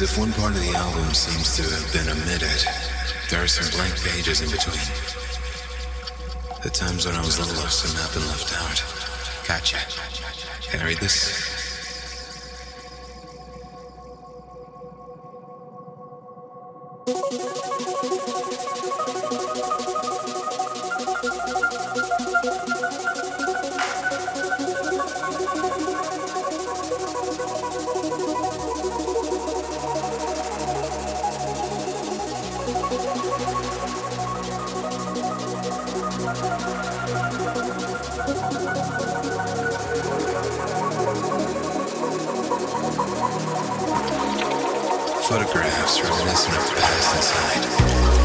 As if one part of the album seems to have been omitted, there are some blank pages in between. The times when I was little, have been left out. Gotcha. Can I read this? Photographs reminiscent of past inside.